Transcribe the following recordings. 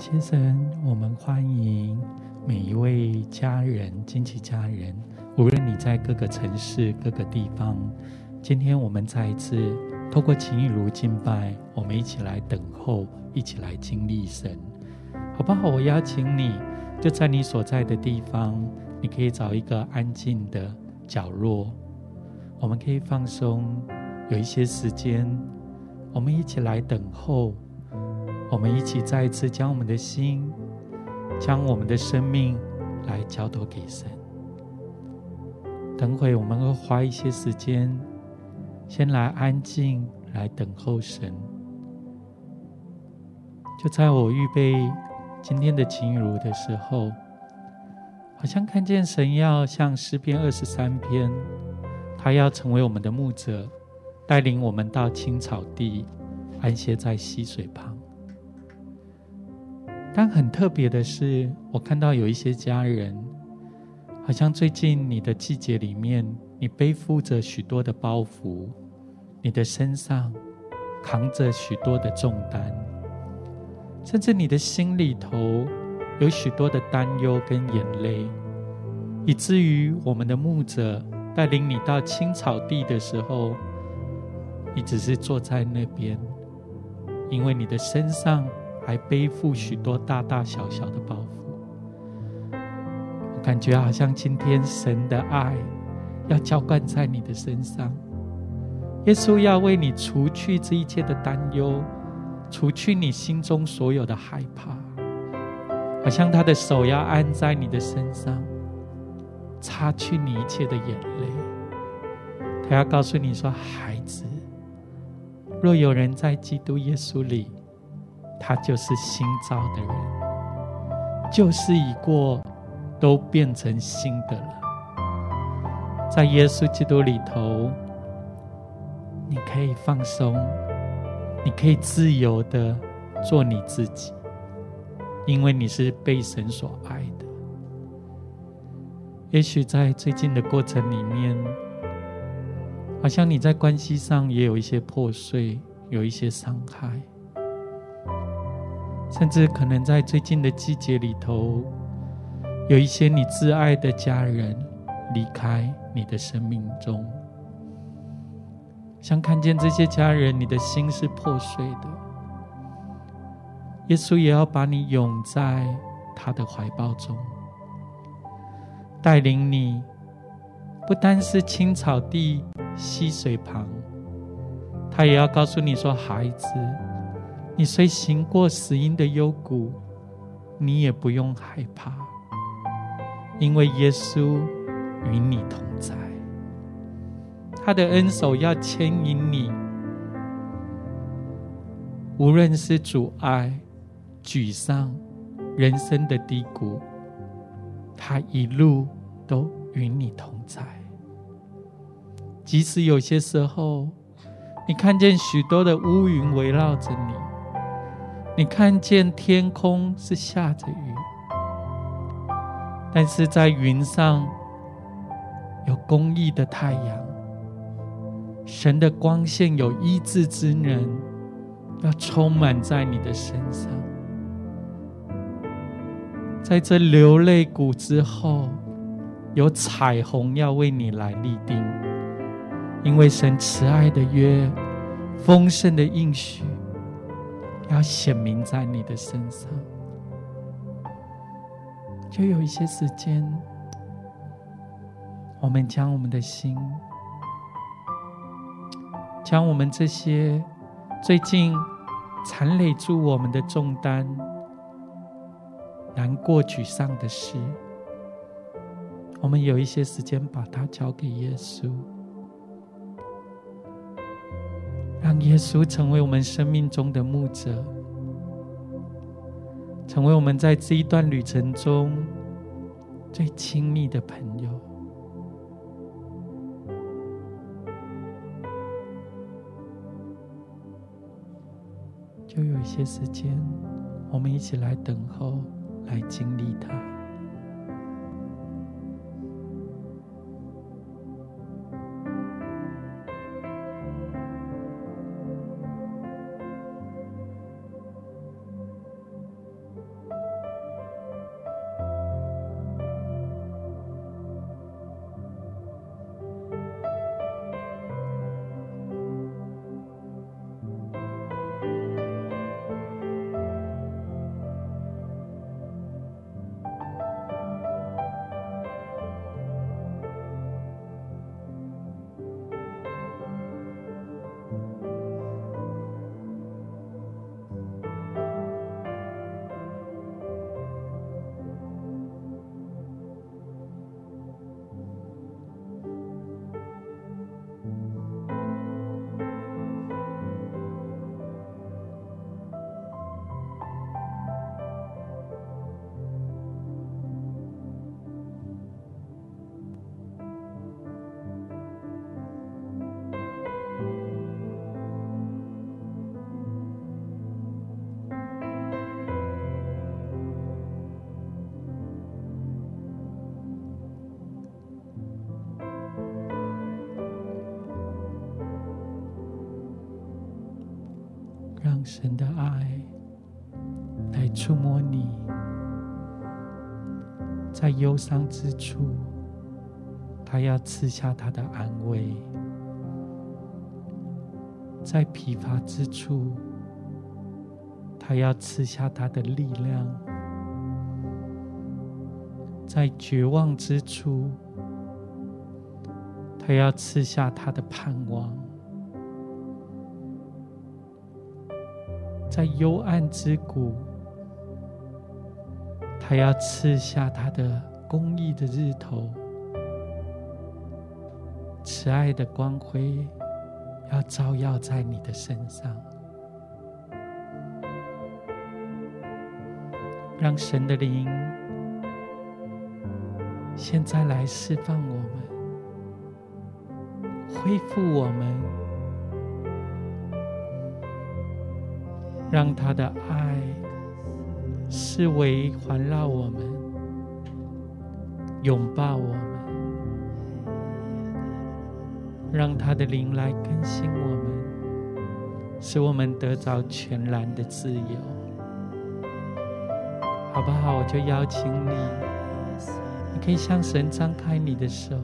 谢神，我们欢迎每一位家人、亲戚家人，无论你在各个城市、各个地方，今天我们再一次透过情意如敬拜，我们一起来等候，一起来经历神，好不好？我邀请你，就在你所在的地方，你可以找一个安静的角落，我们可以放松，有一些时间，我们一起来等候。我们一起再一次将我们的心，将我们的生命来交托给神。等会我们会花一些时间，先来安静，来等候神。就在我预备今天的晴雨如的时候，好像看见神要像诗篇二十三篇，他要成为我们的牧者，带领我们到青草地，安歇在溪水旁。但很特别的是，我看到有一些家人，好像最近你的季节里面，你背负着许多的包袱，你的身上扛着许多的重担，甚至你的心里头有许多的担忧跟眼泪，以至于我们的牧者带领你到青草地的时候，你只是坐在那边，因为你的身上。还背负许多大大小小的包袱，我感觉好像今天神的爱要浇灌在你的身上，耶稣要为你除去这一切的担忧，除去你心中所有的害怕，好像他的手要按在你的身上，擦去你一切的眼泪，他要告诉你说：“孩子，若有人在基督耶稣里。”他就是新造的人，旧事已过，都变成新的了。在耶稣基督里头，你可以放松，你可以自由的做你自己，因为你是被神所爱的。也许在最近的过程里面，好像你在关系上也有一些破碎，有一些伤害。甚至可能在最近的季节里头，有一些你挚爱的家人离开你的生命中，想看见这些家人，你的心是破碎的。耶稣也要把你拥在他的怀抱中，带领你，不单是青草地、溪水旁，他也要告诉你说：“孩子。”你虽行过死荫的幽谷，你也不用害怕，因为耶稣与你同在。他的恩手要牵引你，无论是阻碍、沮丧、人生的低谷，他一路都与你同在。即使有些时候，你看见许多的乌云围绕着你。你看见天空是下着雨，但是在云上有公义的太阳，神的光线有医治之能，要充满在你的身上。在这流泪谷之后，有彩虹要为你来立定，因为神慈爱的约，丰盛的应许。要显明在你的身上，就有一些时间，我们将我们的心，将我们这些最近缠累住我们的重担、难过、沮丧的事，我们有一些时间把它交给耶稣。让耶稣成为我们生命中的牧者，成为我们在这一段旅程中最亲密的朋友。就有一些时间，我们一起来等候，来经历他。伤之处，他要赐下他的安慰；在疲乏之处，他要赐下他的力量；在绝望之处，他要赐下他的盼望。在幽暗之谷，他要赐下他的公义的日头，慈爱的光辉要照耀在你的身上，让神的灵现在来释放我们，恢复我们。让他的爱四围环绕我们，拥抱我们，让他的灵来更新我们，使我们得着全然的自由，好不好？我就邀请你，你可以向神张开你的手，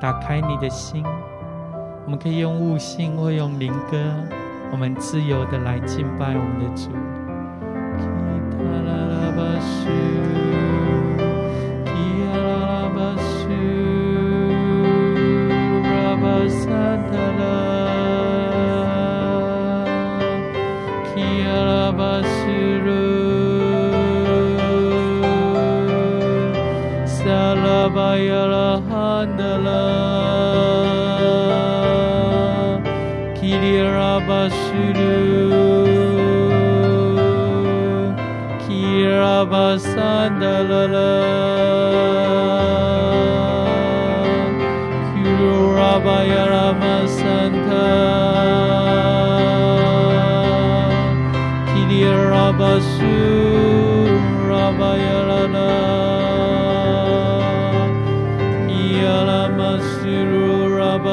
打开你的心，我们可以用悟性或用灵歌。我们自由的来敬拜我们的主。Handala Kirabasuru Kirabasandalala Kurabayarama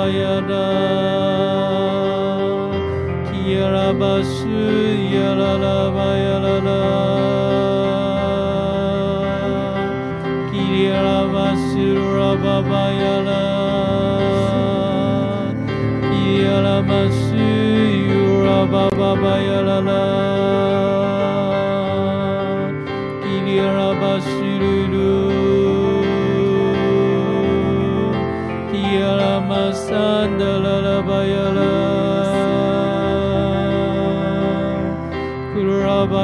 yada kiyara basu yara la ba yara la basu raba ba yara kiyara basu yura ba ba ba yara la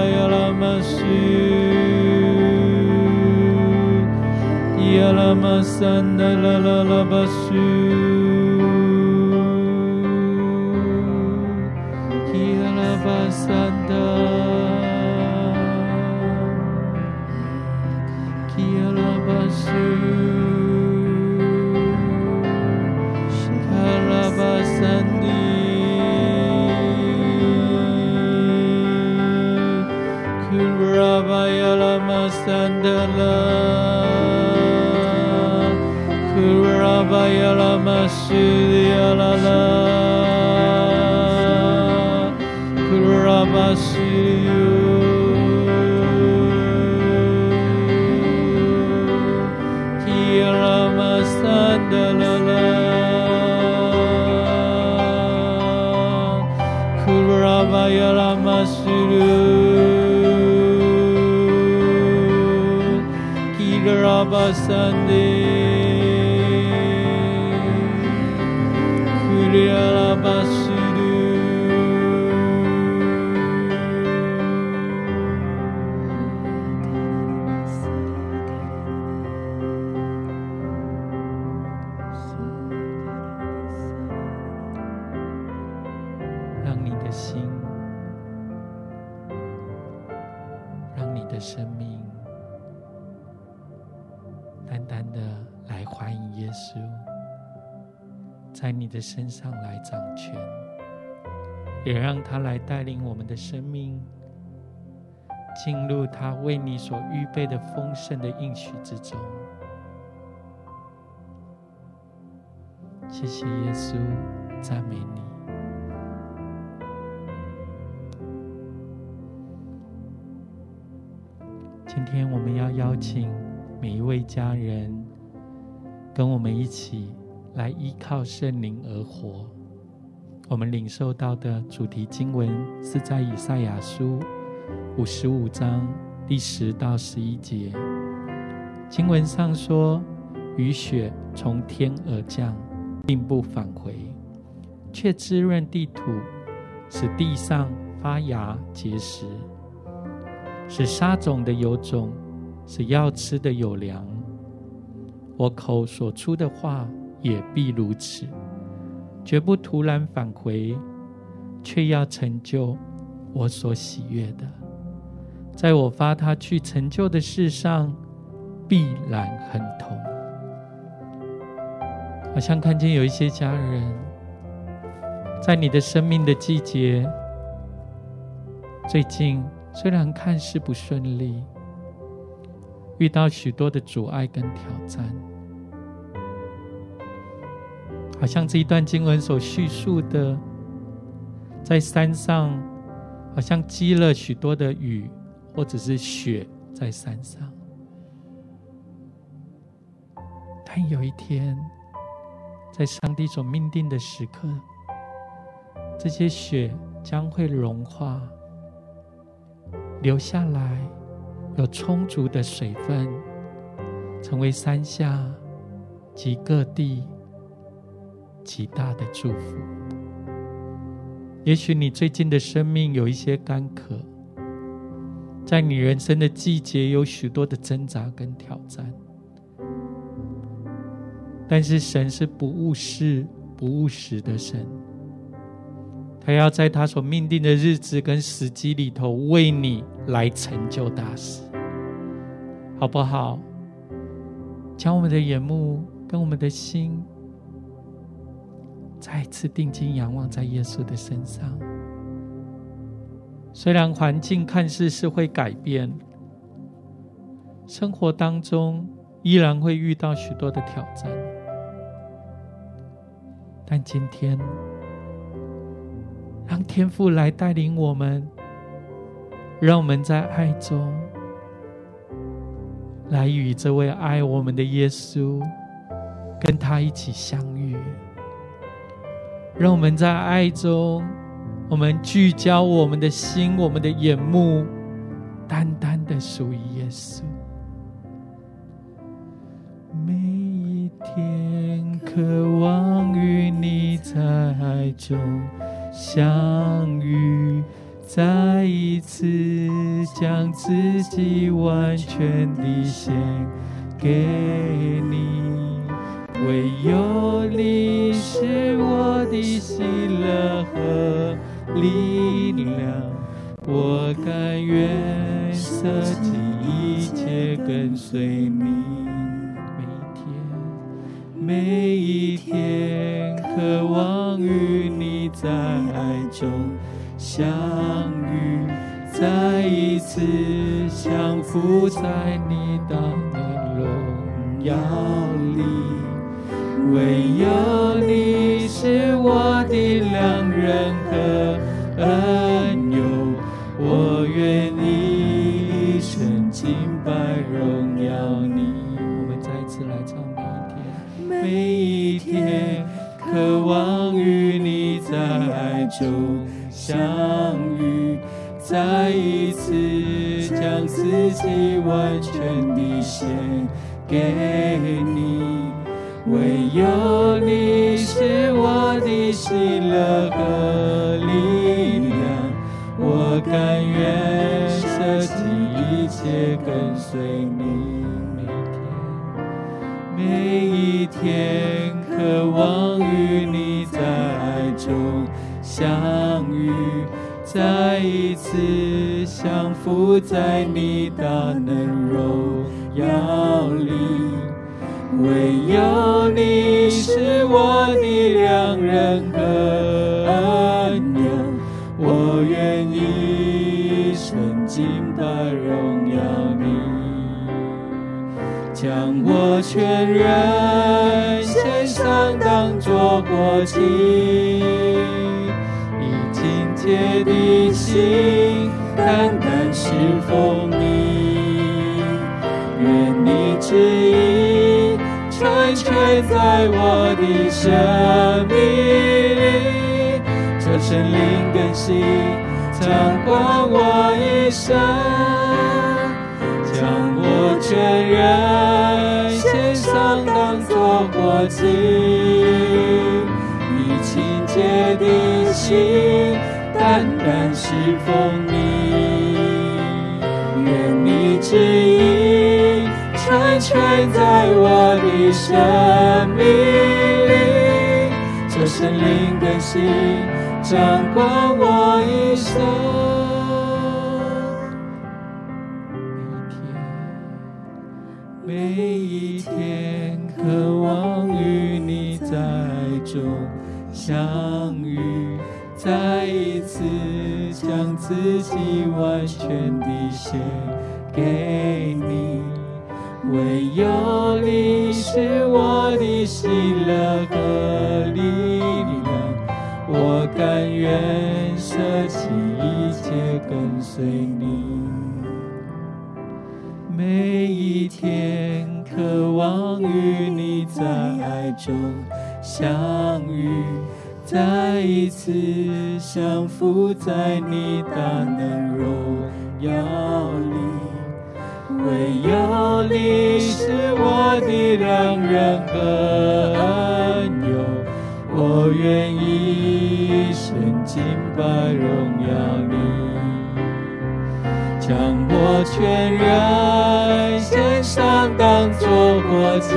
Yalamasu Yalamasu Yalamasu sandala kurabaya masiyala kurabasiyu kirama sandala kurabaya 身上来掌权，也让他来带领我们的生命进入他为你所预备的丰盛的应许之中。谢谢耶稣赞美你。今天我们要邀请每一位家人跟我们一起。来依靠圣灵而活。我们领受到的主题经文是在以赛亚书五十五章第十到十一节。经文上说：“雨雪从天而降，并不返回，却滋润地土，使地上发芽结实。”使沙种的有种，使要吃的有粮。我口所出的话也必如此，绝不突然返回，却要成就我所喜悦的。在我发他去成就的事上，必然很痛。好像看见有一些家人，在你的生命的季节，最近。虽然看似不顺利，遇到许多的阻碍跟挑战，好像这一段经文所叙述的，在山上好像积了许多的雨或者是雪在山上，但有一天，在上帝所命定的时刻，这些雪将会融化。留下来，有充足的水分，成为山下及各地极大的祝福。也许你最近的生命有一些干渴，在你人生的季节有许多的挣扎跟挑战，但是神是不误事、不误时的神。他要在他所命定的日子跟时机里头，为你来成就大事，好不好？将我们的眼目跟我们的心，再次定睛仰望在耶稣的身上。虽然环境看似是会改变，生活当中依然会遇到许多的挑战，但今天。让天父来带领我们，让我们在爱中来与这位爱我们的耶稣跟他一起相遇。让我们在爱中，我们聚焦我们的心，我们的眼目，单单的属于耶稣。每一天渴望与你在爱中。相遇，再一次将自己完全地献给你，唯有你是我的喜乐和力量，我甘愿舍弃一切跟随你。每天，每一天，渴望与你在爱中相遇，再一次降服在你大能荣耀里。唯有你是我的良人和恩友，我愿意一生敬拜荣耀你。我们再一次来唱。每一天，渴望与你在爱中相遇，再一次将自己完全地献给你。唯有你。是我的喜乐和力量，我甘愿舍弃一切跟随你。每一天，渴望与你在爱中相遇，再一次降服在你大能荣耀里。唯有你是我的良人和恩友，我愿一生敬拜荣耀你。将我全人献上，当作活祭，以清洁的心，单单侍奉你。旨意成全在我的生命里，求圣灵更新掌管我一生，将我全人献上当作活祭，以清洁的心单单侍奉你，愿你旨意全在我的生命里，求圣灵更新掌管我一生。每一天，每一天渴望与你在中相遇，再一次将自己完全地献给。唯有你是我的喜乐和力量，我甘愿舍弃一切跟随你。每一天，渴望与你在爱中相遇，再一次降服在你大能荣耀里。唯有你是我的良人和恩友，我愿一生敬拜荣耀你。将我全人献上，当作活祭，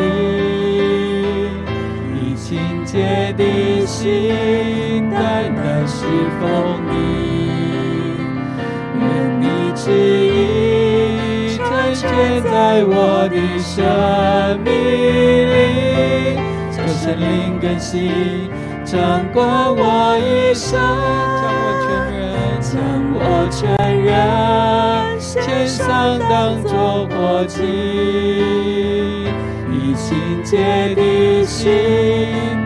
以清洁的心，单单侍奉你。愿你旨意成全在我的生命里，求圣灵更新掌管我一生，将我全人，将我全人。献上当作活祭，以清洁的心，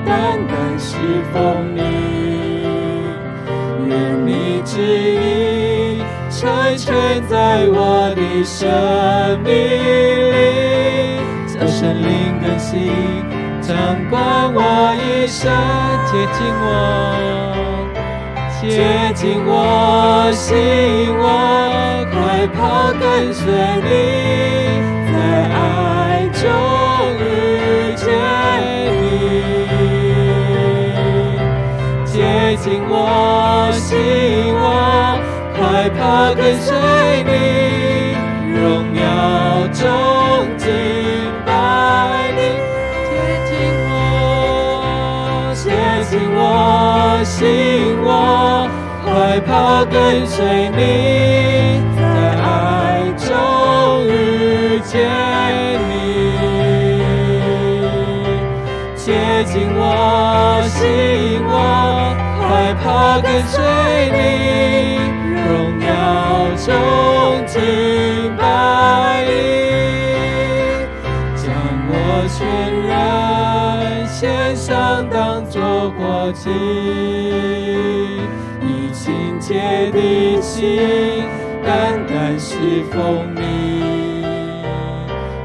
单单侍奉你。愿你旨意成全在我的生命里，求圣灵更新掌管我一生，接近我，接近我，吸引我。快跑跟随你，在爱中遇见你，接近我，吸引我，快跑跟随你，耀中敬拜你，接近我，接近我，吸引我，快跑跟随你。在爱中遇见你，接近我，吸引我，快跑跟随你，荣耀中敬拜你，我全人献上，当作活祭，以清洁的心，单单侍奉你。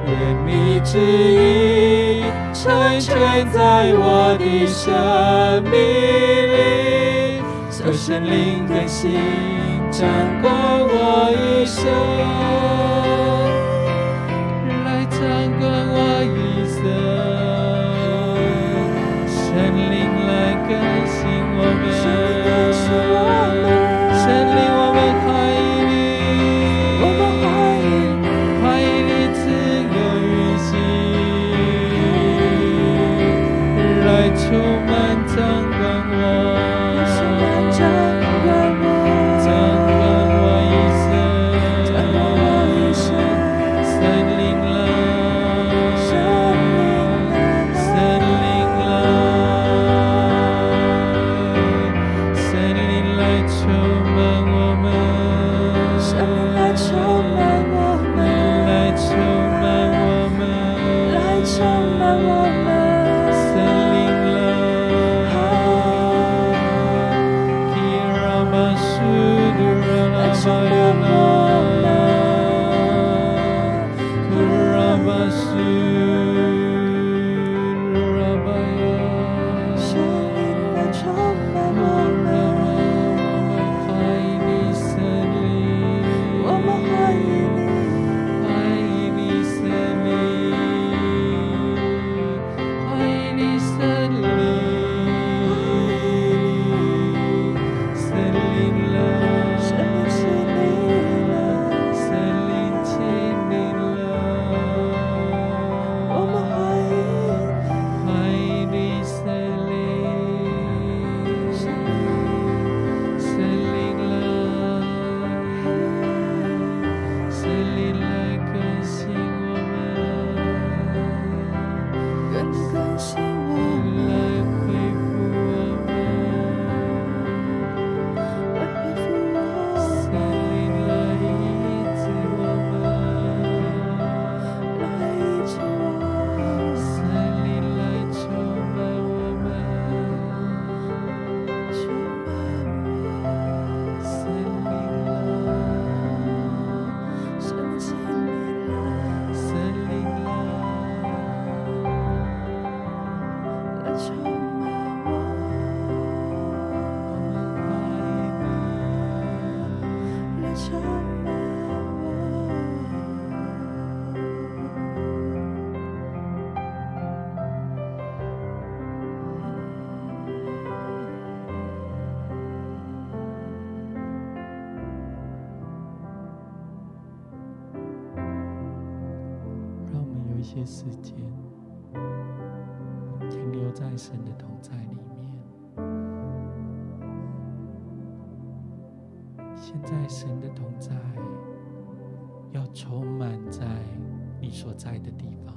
愿你旨意成全在我的生命里，求圣灵更新掌管我一生，现在神的同在要充满在你所在的地方，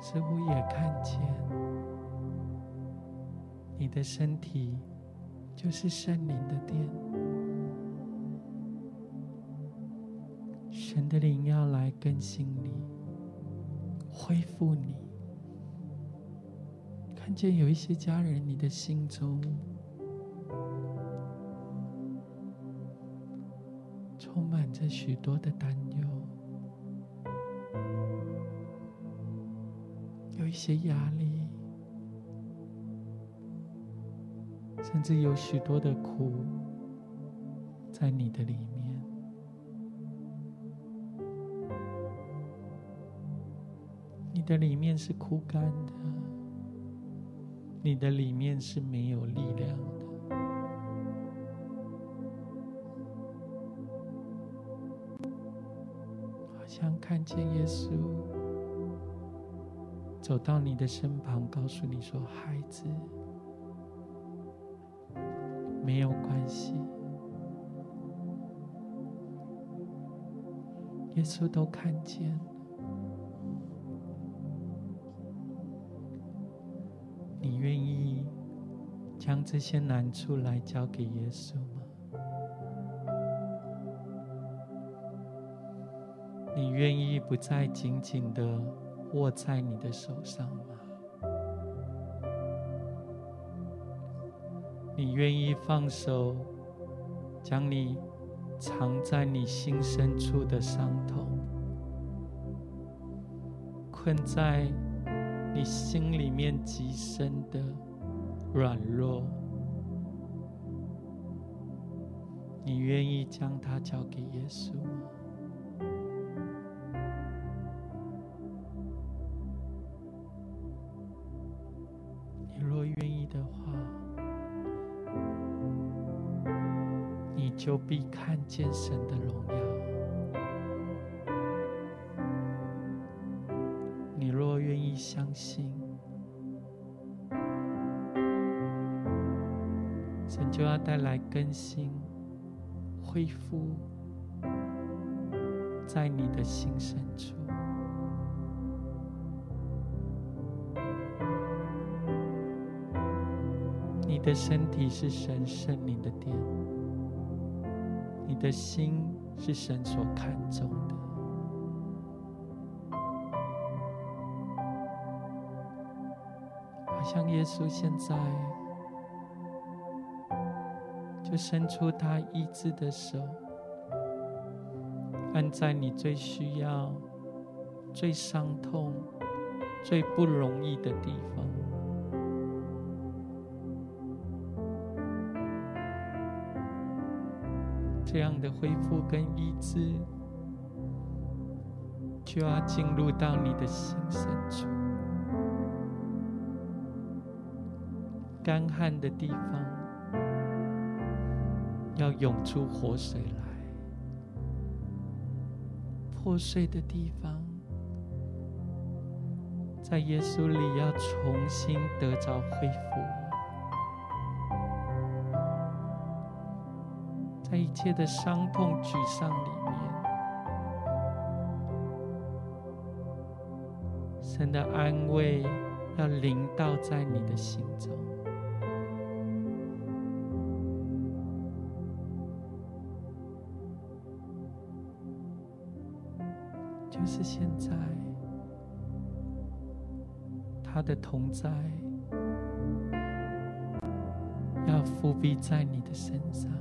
似乎也看见你的身体就是圣灵的殿。神的灵要来更新你，恢复你。看见有一些家人，你的心中充满着许多的担忧，有一些压力，甚至有许多的苦在你的里面。你的里面是枯干的，你的里面是没有力量的，好像看见耶稣走到你的身旁，告诉你说：“孩子，没有关系。”耶稣都看见。这些难处来交给耶稣吗？你愿意不再紧紧的握在你的手上吗？你愿意放手，将你藏在你心深处的伤痛，困在？你心里面极深的软弱，你愿意将它交给耶稣吗？你若愿意的话，你就必看见神的荣耀。来更新、恢复，在你的心深处。你的身体是神圣灵的殿，你的心是神所看重的。好像耶稣现在，就伸出他医治的手，按在你最需要、最伤痛、最不容易的地方。这样的恢复跟医治，就要进入到你的心深处。干旱的地方要涌出活水来，破碎的地方在耶稣里要重新得着恢复，在一切的伤痛沮丧里面，神的安慰要临到在你的心中。是现在，他的同在要覆庇在你的身上，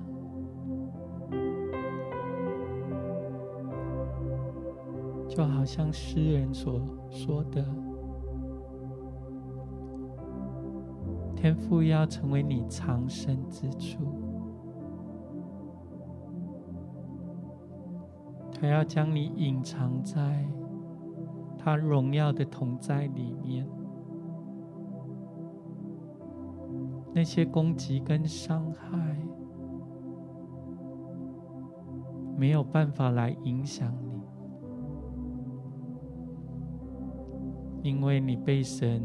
就好像诗人所说的，天父要成为你藏身之处。他要将你隐藏在他荣耀的同在里面，那些攻击跟伤害，没有办法来影响你，因为你被神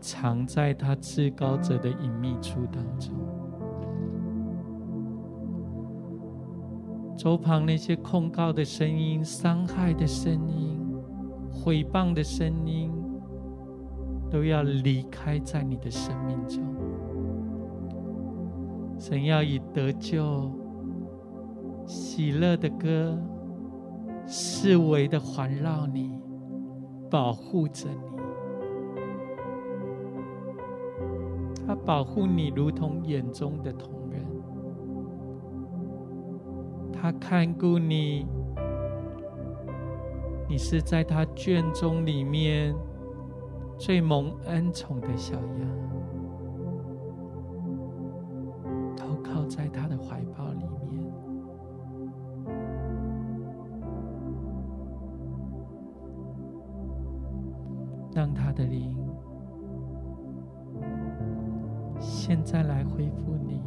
藏在他至高者的隐秘处当中。周旁那些控告的声音、伤害的声音、毁谤的声音，都要离开在你的生命中。神要以得救、喜乐的歌，四围的环绕你，保护着你。他保护你，如同眼中的瞳。他看顾你，你是在他圈中里面最蒙恩宠的小羊，投靠在他的怀抱里面，让他的灵现在来恢复你，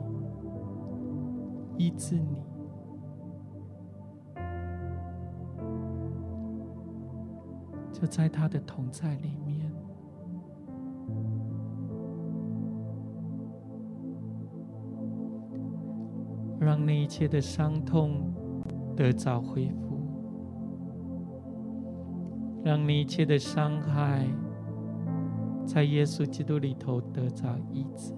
医治你。就在他的同在里面，让那一切的伤痛得着恢复，让那一切的伤害在耶稣基督里头得着医治，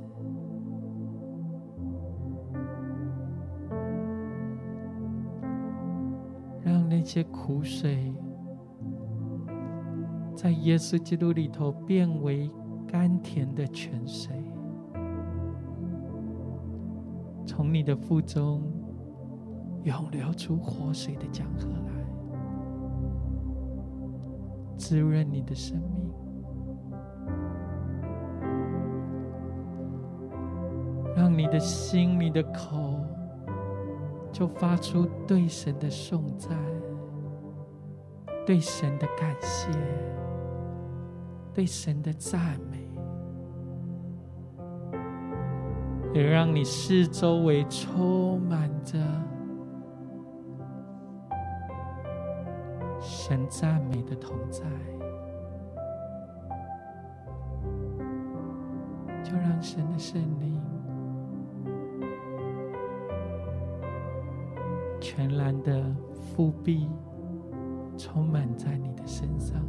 让那些苦水。在耶稣基督里头变为甘甜的泉水，从你的腹中涌流出活水的江河来，滋润你的生命，让你的心、你的口就发出对神的颂赞，对神的感谢。对神的赞美，也让你四周围充满着神赞美的同在，就让神的圣灵全然的覆庇，充满在你的身上。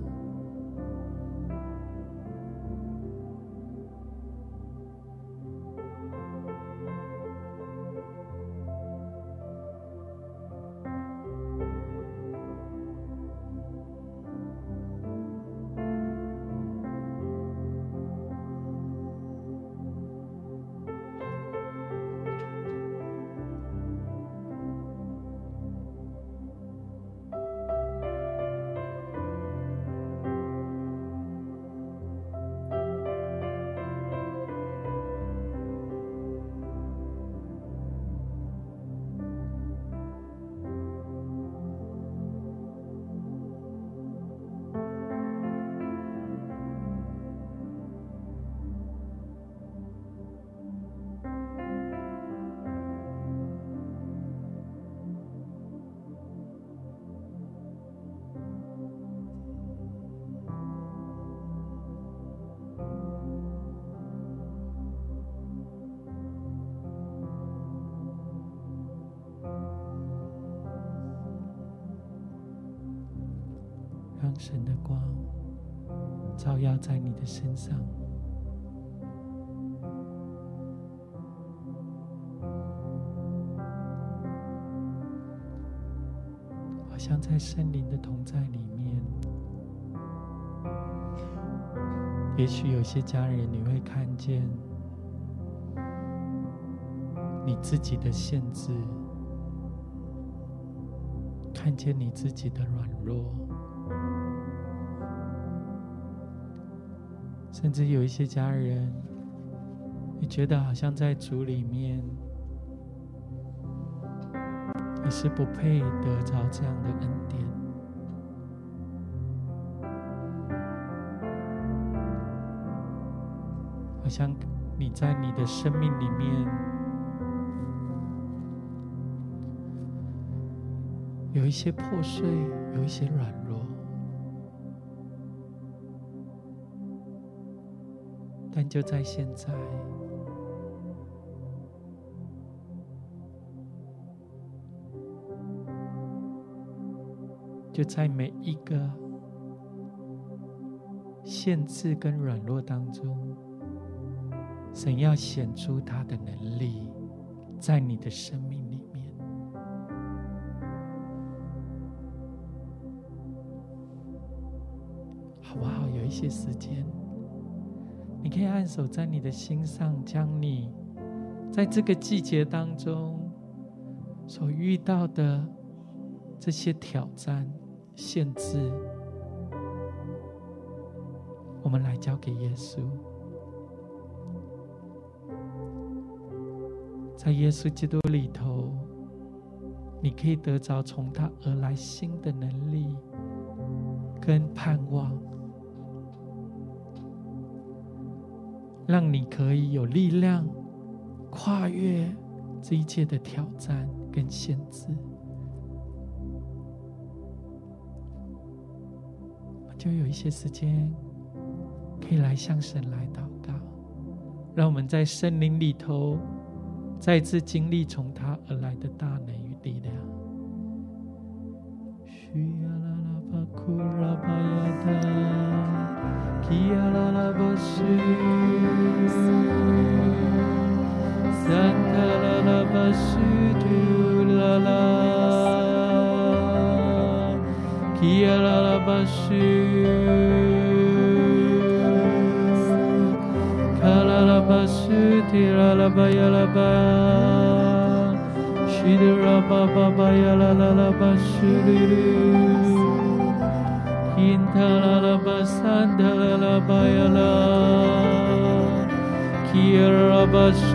有些家人，你会看见你自己的限制，看见你自己的软弱。甚至有一些家人，你觉得好像在主里面，你是不配得着这样的恩典，好像你在你的生命里面有一些破碎，有一些软弱，但就在现在，就在每一个限制跟软弱当中，神要显出他的能力，在你的生命里面，好不好？有。一些时间，你可以按手在你的心上，将你在这个季节当中所遇到的这些挑战、限制，我们来交给耶稣。在耶稣基督里头，你可以得着从他而来新的能力跟盼望。让你可以有力量跨越这一切的挑战跟限制，就有一些时间可以来向神来祷告，让我们在森林里头再次经历从他而来的大能与力量。拉巴西提拉拉巴亚拉巴，西德拉巴巴巴亚拉拉拉巴西里里。因塔拉拉巴山塔拉拉巴呀拉，基尔拉巴西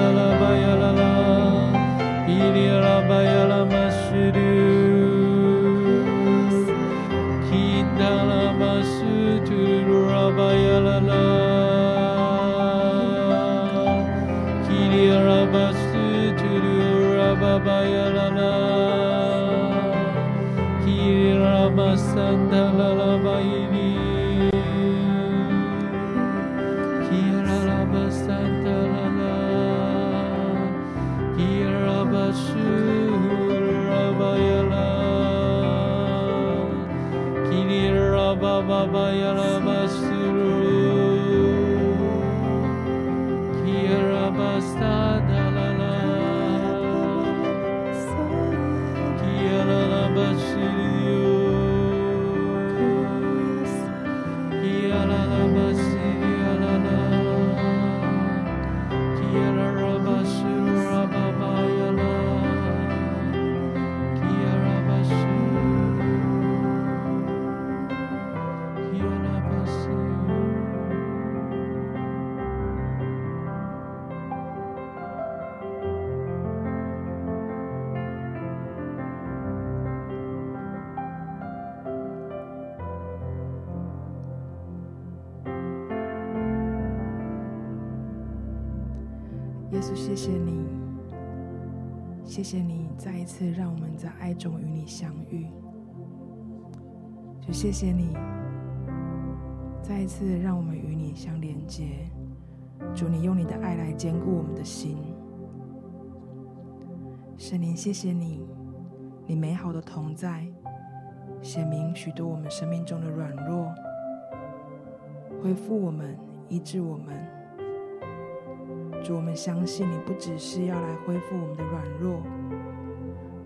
谢谢你，谢谢你再一次让我们在爱中与你相遇。就谢谢你再一次让我们与你相连接。主，你用你的爱来坚固我们的心。圣灵，谢谢你，你美好的同在，显明许多我们生命中的软弱，恢复我们，医治我们。我们相信你不只是要来恢复我们的软弱，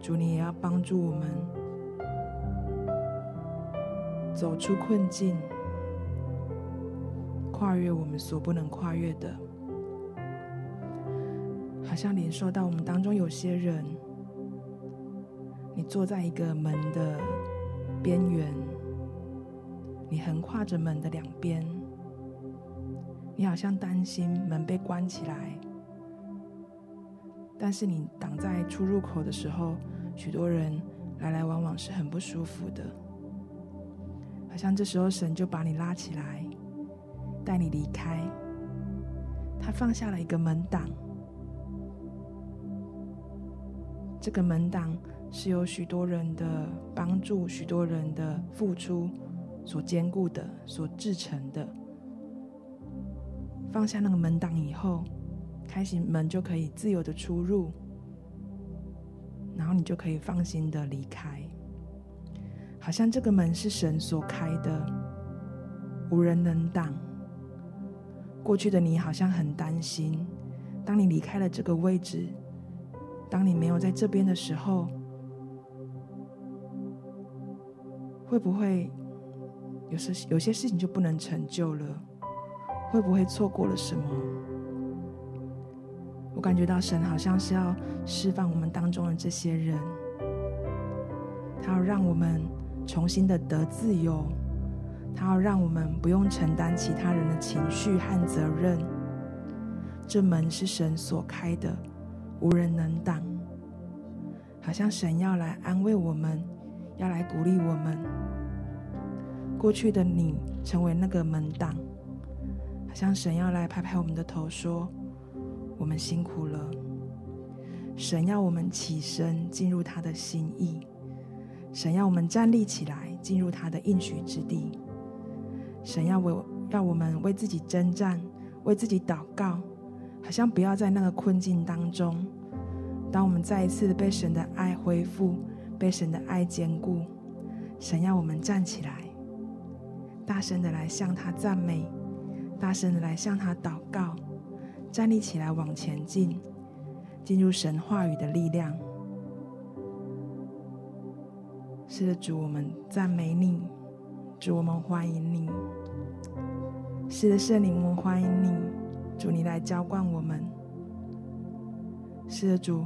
主，你也要帮助我们走出困境，跨越我们所不能跨越的。好像领受到我们当中有些人，你坐在一个门的边缘，你横跨着门的两边。你好像担心门被关起来，但是你挡在出入口的时候，许多人来来往往是很不舒服的。好像这时候神就把你拉起来，带你离开。他放下了一个门挡，这个门挡是由许多人的帮助、许多人的付出所坚固的、所制成的。放下那个门挡以后，开启门就可以自由的出入，然后你就可以放心的离开。好像这个门是神所开的，无人能挡。过去的你好像很担心，当你离开了这个位置，当你没有在这边的时候，会不会有时有些事情就不能成就了？会不会错过了什么？我感觉到神好像是要释放我们当中的这些人，他要让我们重新的得自由，他要让我们不用承担其他人的情绪和责任。这门是神所开的，无人能挡。好像神要来安慰我们，要来鼓励我们。过去的你成为那个门挡。像神要来拍拍我们的头，说：“我们辛苦了。”神要我们起身进入他的心意，神要我们站立起来进入他的应许之地。神要为要我们为自己征战，为自己祷告，好像不要在那个困境当中。当我们再一次被神的爱恢复，被神的爱坚固，神要我们站起来，大声的来向他赞美。大声的来向他祷告，站立起来往前进，进入神话语的力量。是的，主，我们赞美你，主，我们欢迎你。是的，圣灵，我们欢迎你，主，你来浇灌我们。是的，主，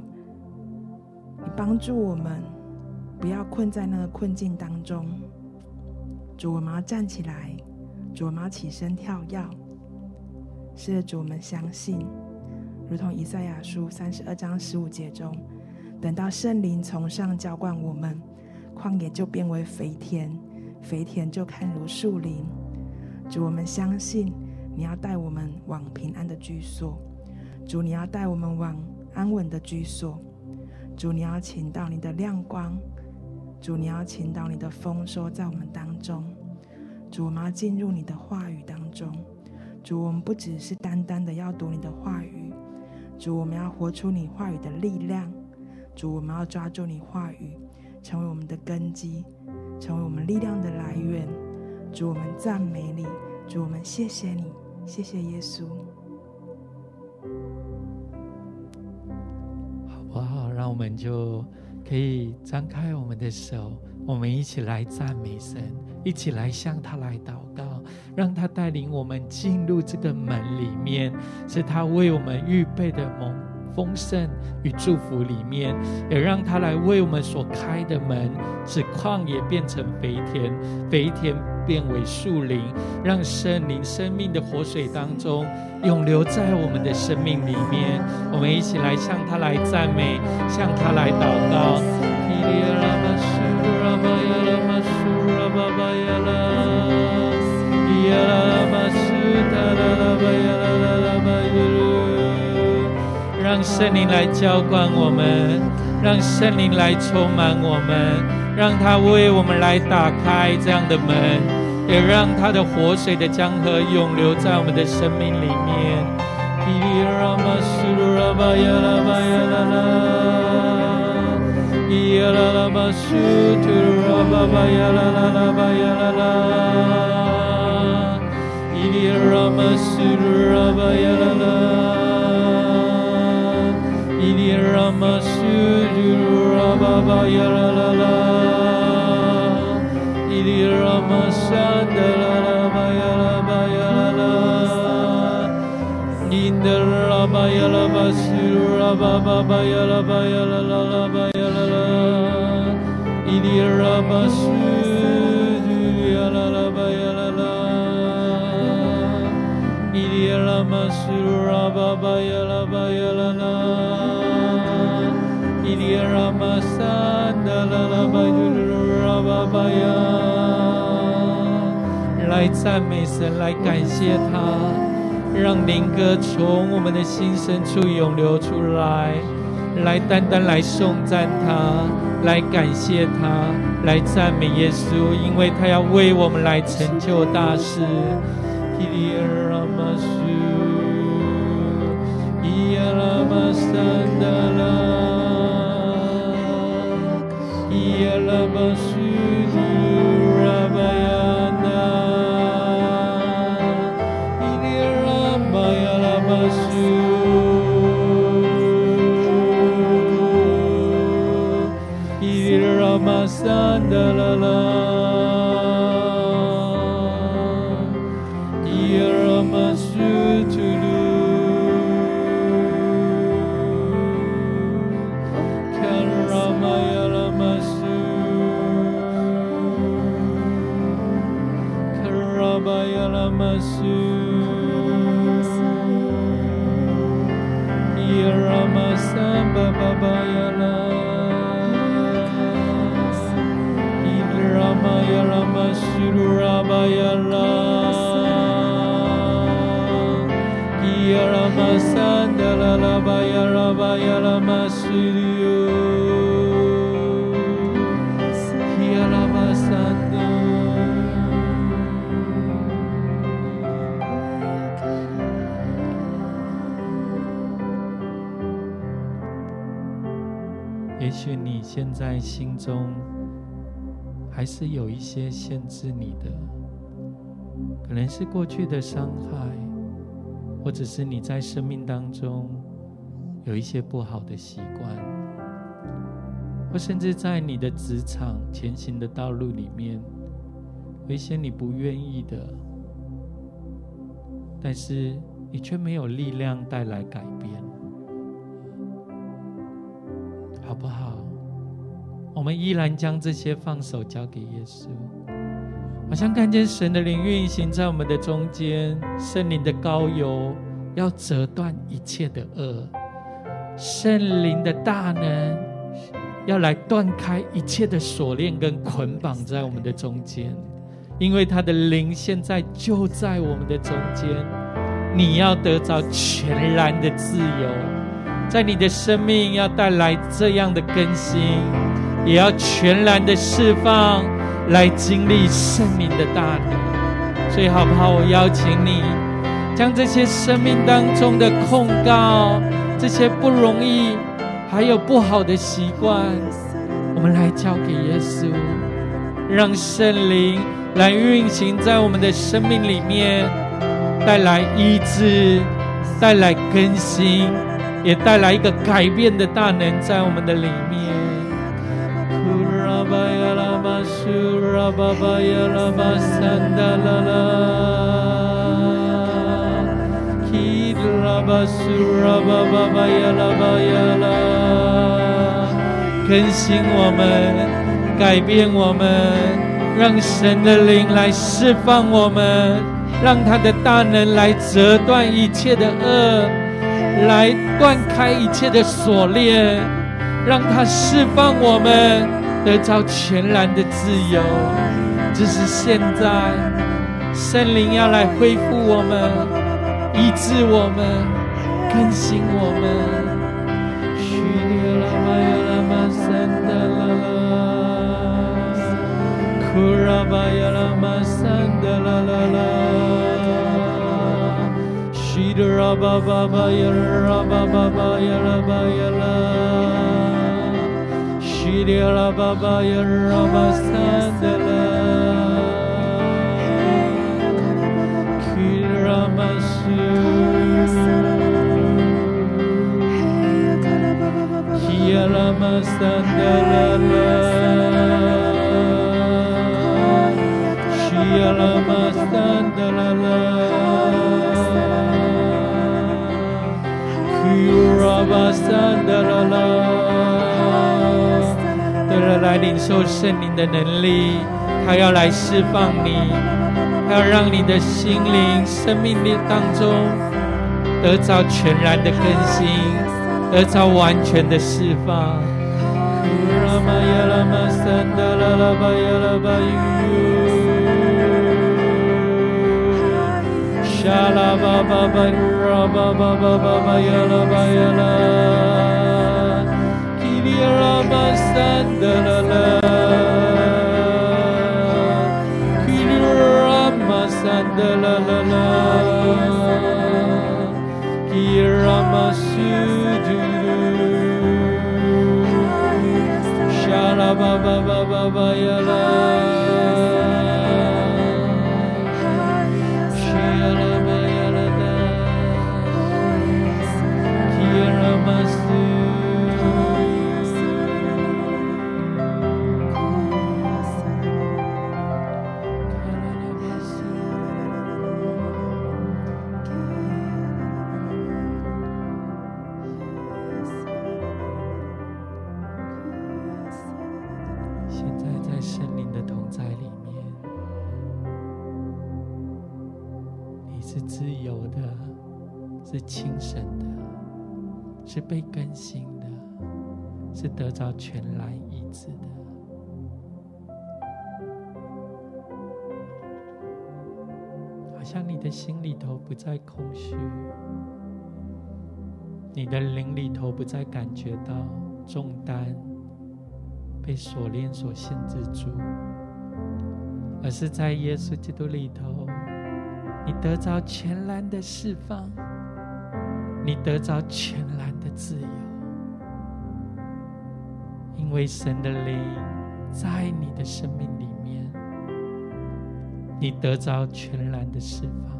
你帮助我们，不要困在那个困境当中。主，我们要站起来。主，我们要起身跳跃。是，主，我们相信，如同以赛亚书三十二章十五节中，等到圣灵从上浇灌我们，旷野就变为肥田，肥田就看如树林。主，我们相信你要带我们往平安的居所。主，你要带我们往安稳的居所。主，你要请到你的亮光。主，你要请到你的丰收在我们当中。主，我们要进入你的话语当中。主，我们不只是单单的要读你的话语。主，我们要活出你话语的力量。主，我们要抓住你话语，成为我们的根基，成为我们力量的来源。主，我们赞美你。主，我们谢谢你，谢谢耶稣。好不好？让我们就可以张开我们的手。我们一起来赞美神，一起来向他来祷告，让他带领我们进入这个门里面，是他为我们预备的蒙丰盛与祝福里面，也让他来为我们所开的门，使旷野变成肥田，肥田变为树林，让圣灵生命的活水当中永留在我们的生命里面。我们一起来向他来赞美，向他来祷告。让圣灵来浇灌我们，让圣灵来充满我们，让他为我们来打开这样的门，也让他的活水的江河永流在我们的生命里面。耶啦啦巴来赞美神，来感谢他，让灵歌从我们的心深处涌流出来，来单单来颂赞他，来感谢他，来赞美耶稣，因为他要为我们来成就大事。亚拉玛苏，心中还是有一些限制你的，可能是过去的伤害，或者是你在生命当中有一些不好的习惯，或甚至在你的职场前行的道路里面，有一些你不愿意的，但是你却没有力量带来改变，我们依然将这些放手交给耶稣，好像看见神的灵运行在我们的中间，圣灵的膏油要折断一切的恶，圣灵的大能要来断开一切的锁链跟捆绑在我们的中间，因为他的灵现在就在我们的中间，你要得着全然的自由，在你的生命要带来这样的更新。也要全然的释放，来经历圣灵的大能。所以，好不好？我邀请你，将这些生命当中的控告、这些不容易，还有不好的习惯，我们来交给耶稣，让圣灵来运行在我们的生命里面，带来医治，带来更新，也带来一个改变的大能在我们的里面。巴呀拉巴苏巴巴呀拉巴桑达拉拉，基德拉巴苏巴巴巴呀拉巴呀拉，更新我们，改变我们，让神的灵来释放我们，让他的大能来折断一切的恶，来断开一切的锁链，让他释放我们。得着全然的自由，只是现在圣灵要来恢复我们，医治我们，更新我们。希利拉巴巴耶拉巴桑 Shiri Rababa Yarabasandala Kiramasu Shiramasandala 来领受圣灵的能力，他要来释放你，他要让你的心灵、生命力当中得到全然的更新，得到完全的释放。Shalababa Baba Yala. 被更新的是得着全然一致的好像你的心里头不再空虚，你的灵里头不再感觉到重担，被锁链所限制住，而是在耶稣基督里头，你得着全然的释放。你得着全然的自由，因为神的灵在你的生命里面，你得着全然的释放。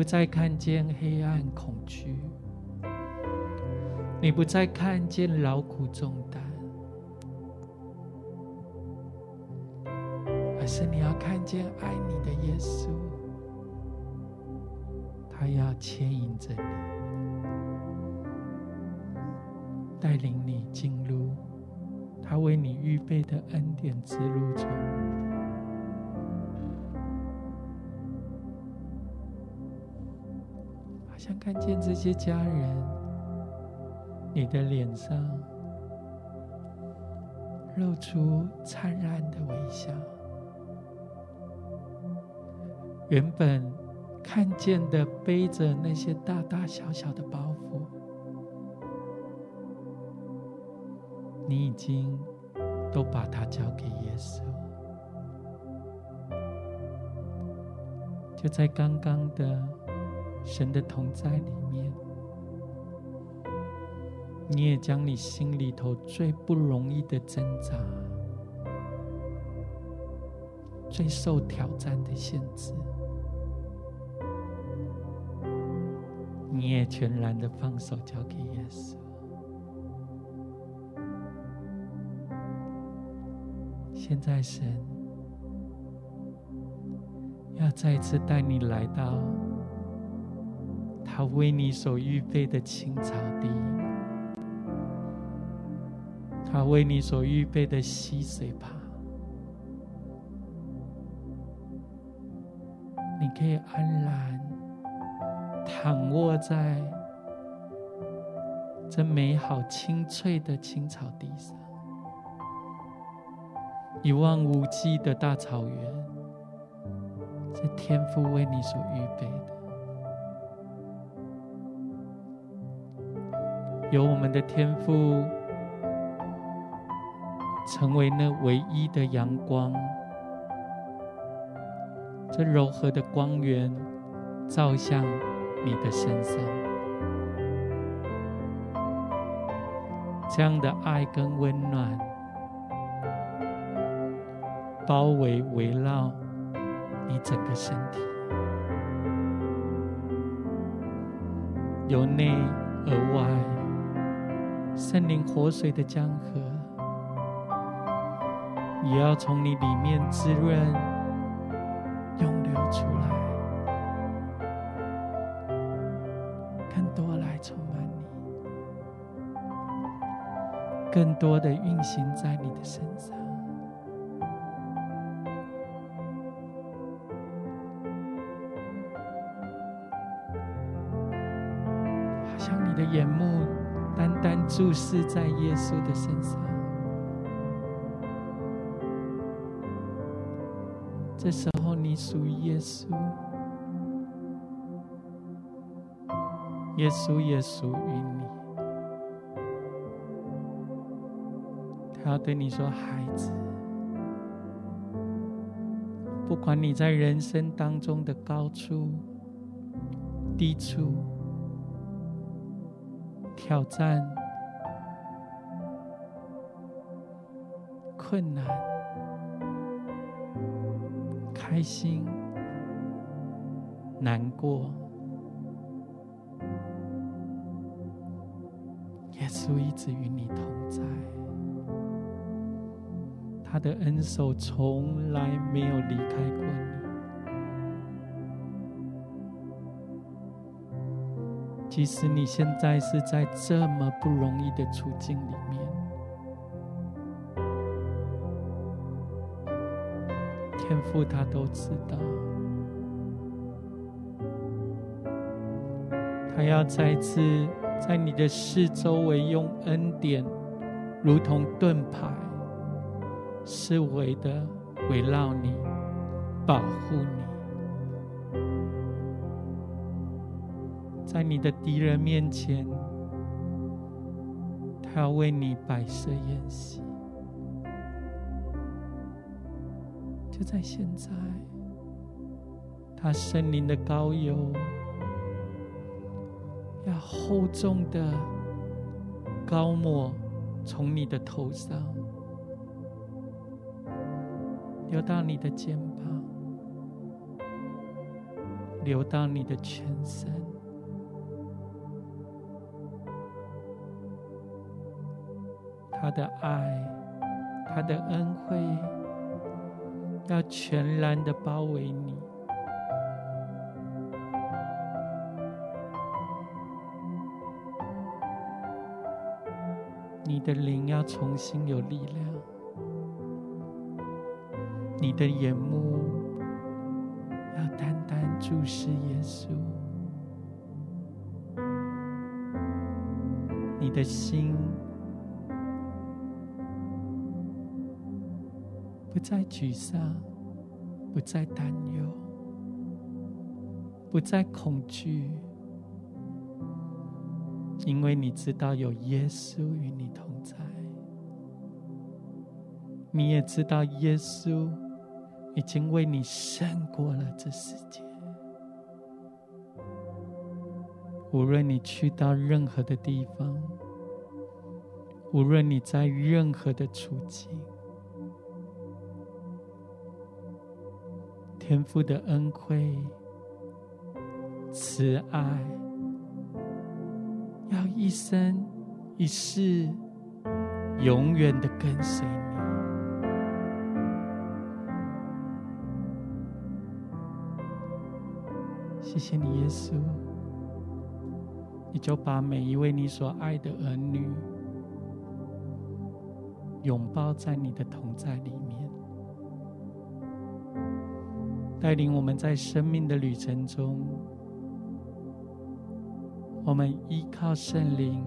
不再看见黑暗恐惧你不再看见劳苦重担而是你要看见爱你的耶稣他要牵引着你带领你进入他为你预备的恩典之路中当看见这些家人，你的脸上露出灿烂的微笑。原本看见的背着那些大大小小的包袱，你已经都把它交给耶稣。就在刚刚的。神的同在里面。你也将你心里头最不容易的挣扎最受挑战的限制你也全然的放手交给耶稣。现在神要再次带你来到他为你所预备的青草地，他为你所预备的溪水吧。你可以安然躺卧在这美好清脆的青草地上，一望无际的大草原，这天赋为你所预备的。有我们的天赋成为那唯一的阳光。这柔和的光源照向你的身上。这样的爱跟温暖包围围绕你整个身体。由内而外森林活水的江河，也要从你里面滋润涌流出来。更多来充满你，更多的运行在你的身上，好像你的眼目注视在耶稣的身上。这时候，你属于耶稣，耶稣也属于你。他要对你说：“孩子，不管你在人生当中的高处、低处、挑战、困难、开心、难过，耶稣一直与你同在。”他的恩手从来没有离开过你，即使你现在是在这么不容易的处境里天父他都知道，他要再次在你的四周围用恩典，如同盾牌。思维的围绕你，保护你，在你的敌人面前，他要为你摆设宴席。就在现在，他圣灵的高油要厚重的高抹从你的头上。流到你的肩膀，流到你的全身，他的爱，他的恩惠，要全然的包围你，你的灵要重新有力量。你的眼目要单单注视耶稣，你的心不再沮丧，不再担忧，不再恐惧，因为你知道有耶稣与你同在，你也知道耶稣。已经为你胜过了这世界。无论你去到任何的地方，无论你在任何的处境，天父的恩惠、慈爱，要一生一世永远的跟随你。谢谢你，耶稣，你就把每一位你所爱的儿女拥抱在你的同在里面，带领我们在生命的旅程中，我们依靠圣灵，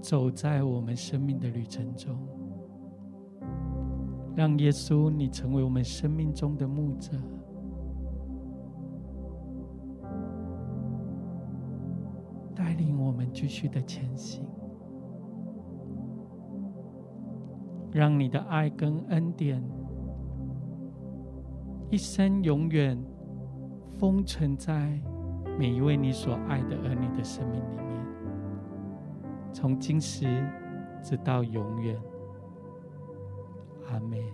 走在我们生命的旅程中，让耶稣你成为我们生命中的牧者。带领我们继续的前行，让你的爱跟恩典一生永远封存在每一位你所爱的儿女的生命里面从今时直到永远。阿妹